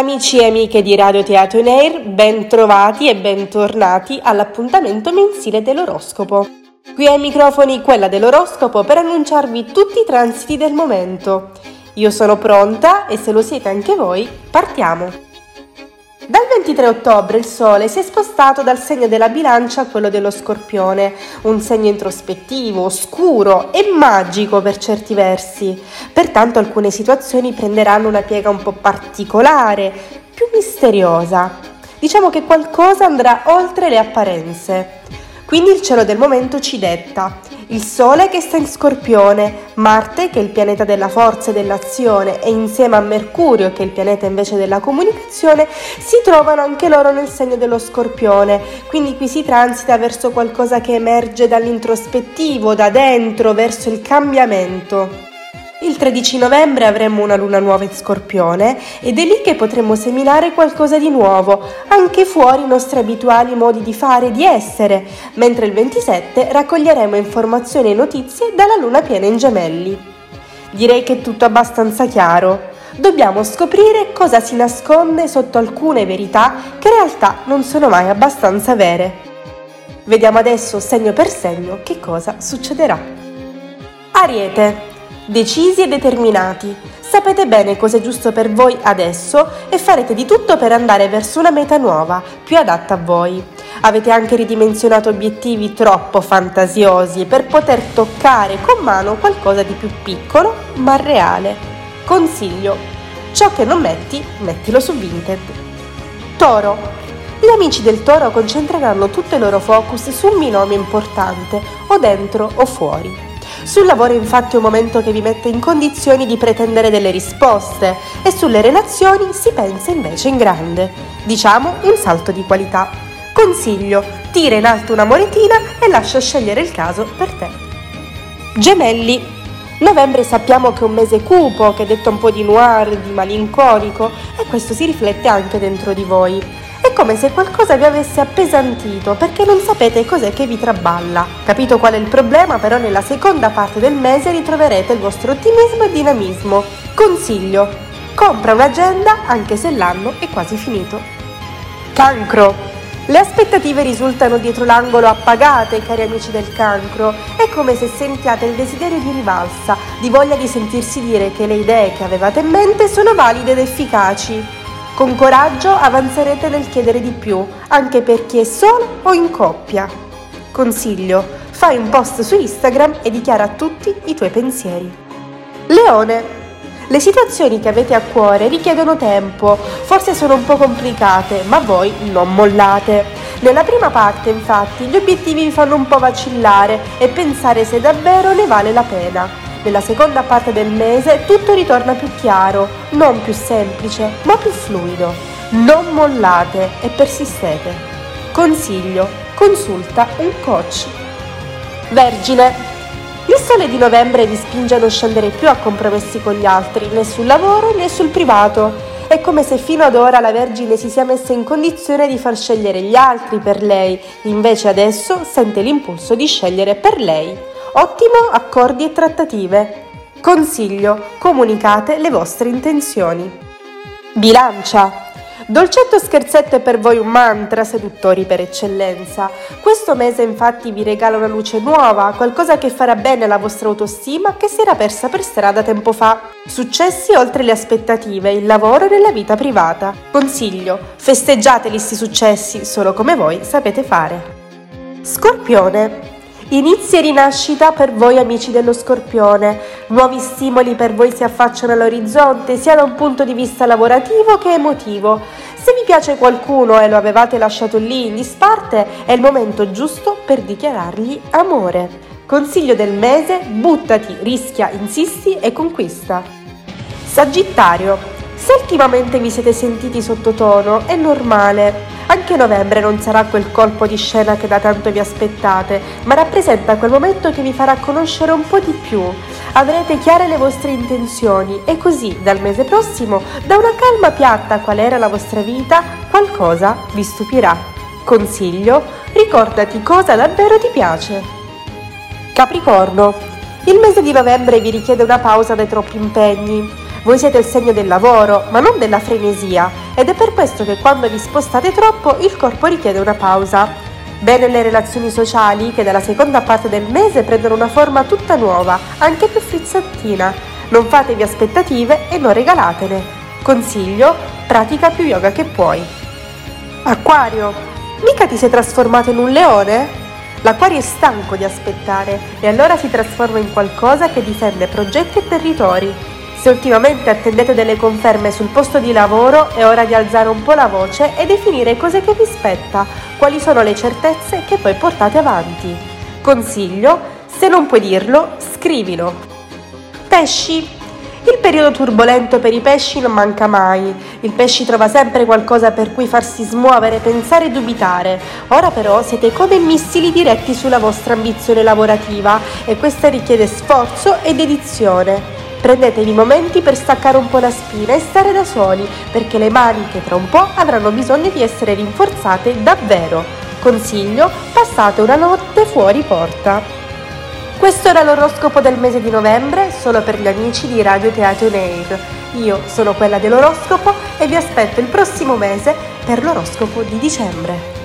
Amici e amiche di Radio Teatro Nair, ben trovati e bentornati all'appuntamento mensile dell'oroscopo. Qui ai microfoni quella dell'oroscopo per annunciarvi tutti i transiti del momento. Io sono pronta e se lo siete anche voi, partiamo! Dal 23 ottobre il Sole si è spostato dal segno della bilancia a quello dello Scorpione, un segno introspettivo, oscuro e magico per certi versi. Pertanto alcune situazioni prenderanno una piega un po' particolare, più misteriosa. Diciamo che qualcosa andrà oltre le apparenze. Quindi il cielo del momento ci detta il Sole che sta in Scorpione, Marte che è il pianeta della forza e dell'azione e insieme a Mercurio che è il pianeta invece della comunicazione si trovano anche loro nel segno dello Scorpione, quindi qui si transita verso qualcosa che emerge dall'introspettivo, da dentro, verso il cambiamento. Il 13 novembre avremo una luna nuova in Scorpione ed è lì che potremo seminare qualcosa di nuovo, anche fuori i nostri abituali modi di fare e di essere, mentre il 27 raccoglieremo informazioni e notizie dalla luna piena in gemelli. Direi che è tutto abbastanza chiaro. Dobbiamo scoprire cosa si nasconde sotto alcune verità che in realtà non sono mai abbastanza vere. Vediamo adesso segno per segno che cosa succederà. Ariete decisi e determinati. Sapete bene cosa è giusto per voi adesso e farete di tutto per andare verso una meta nuova, più adatta a voi. Avete anche ridimensionato obiettivi troppo fantasiosi per poter toccare con mano qualcosa di più piccolo ma reale. Consiglio, ciò che non metti, mettilo su Vinted. Toro. Gli amici del toro concentreranno tutto il loro focus su un binomio importante, o dentro o fuori. Sul lavoro infatti è un momento che vi mette in condizioni di pretendere delle risposte e sulle relazioni si pensa invece in grande, diciamo un salto di qualità. Consiglio, tira in alto una monetina e lascia scegliere il caso per te. Gemelli. Novembre sappiamo che è un mese cupo, che detta un po' di noir, di malinconico e questo si riflette anche dentro di voi. Come se qualcosa vi avesse appesantito perché non sapete cos'è che vi traballa. Capito qual è il problema? Però nella seconda parte del mese ritroverete il vostro ottimismo e dinamismo. Consiglio, compra un'agenda anche se l'anno è quasi finito. Cancro. Le aspettative risultano dietro l'angolo appagate, cari amici del cancro. È come se sentiate il desiderio di rivalsa, di voglia di sentirsi dire che le idee che avevate in mente sono valide ed efficaci. Con coraggio avanzerete nel chiedere di più, anche per chi è solo o in coppia. Consiglio, fai un post su Instagram e dichiara a tutti i tuoi pensieri. Leone. Le situazioni che avete a cuore richiedono tempo, forse sono un po' complicate, ma voi non mollate. Nella prima parte, infatti, gli obiettivi vi fanno un po' vacillare e pensare se davvero ne vale la pena. Nella seconda parte del mese tutto ritorna più chiaro, non più semplice, ma più fluido. Non mollate e persistete. Consiglio, consulta un coach. Vergine. Il sole di novembre vi spinge a non scendere più a compromessi con gli altri, né sul lavoro né sul privato. È come se fino ad ora la Vergine si sia messa in condizione di far scegliere gli altri per lei, invece adesso sente l'impulso di scegliere per lei. Ottimo accordi e trattative. Consiglio, comunicate le vostre intenzioni. Bilancia. Dolcetto scherzetto è per voi un mantra, seduttori per eccellenza. Questo mese infatti vi regala una luce nuova, qualcosa che farà bene alla vostra autostima che si era persa per strada tempo fa. Successi oltre le aspettative, il lavoro e nella vita privata. Consiglio, festeggiateli sti successi, solo come voi sapete fare. Scorpione. Inizi e rinascita per voi amici dello Scorpione, nuovi stimoli per voi si affacciano all'orizzonte sia da un punto di vista lavorativo che emotivo. Se vi piace qualcuno e lo avevate lasciato lì in disparte, è il momento giusto per dichiarargli amore. Consiglio del mese, buttati, rischia, insisti e conquista. Sagittario, se ultimamente vi siete sentiti sottotono, è normale. Anche novembre non sarà quel colpo di scena che da tanto vi aspettate, ma rappresenta quel momento che vi farà conoscere un po' di più. Avrete chiare le vostre intenzioni e così dal mese prossimo, da una calma piatta qual era la vostra vita, qualcosa vi stupirà. Consiglio, ricordati cosa davvero ti piace. Capricorno, il mese di novembre vi richiede una pausa dai troppi impegni. Voi siete il segno del lavoro, ma non della frenesia, ed è per questo che quando vi spostate troppo il corpo richiede una pausa. Bene le relazioni sociali che dalla seconda parte del mese prendono una forma tutta nuova, anche più frizzantina. Non fatevi aspettative e non regalatene. Consiglio, pratica più yoga che puoi. Acquario, mica ti sei trasformato in un leone? L'acquario è stanco di aspettare e allora si trasforma in qualcosa che difende progetti e territori. Se ultimamente attendete delle conferme sul posto di lavoro, è ora di alzare un po' la voce e definire cose che vi spetta, quali sono le certezze che poi portate avanti. Consiglio, se non puoi dirlo, scrivilo. Pesci, il periodo turbolento per i pesci non manca mai. Il pesci trova sempre qualcosa per cui farsi smuovere, pensare e dubitare. Ora però siete come missili diretti sulla vostra ambizione lavorativa e questa richiede sforzo e dedizione. Prendetevi momenti per staccare un po' la spina e stare da soli, perché le maniche tra un po' avranno bisogno di essere rinforzate davvero. Consiglio, passate una notte fuori porta. Questo era l'oroscopo del mese di novembre, solo per gli amici di Radio Teatro Air. Io sono quella dell'oroscopo e vi aspetto il prossimo mese per l'oroscopo di dicembre.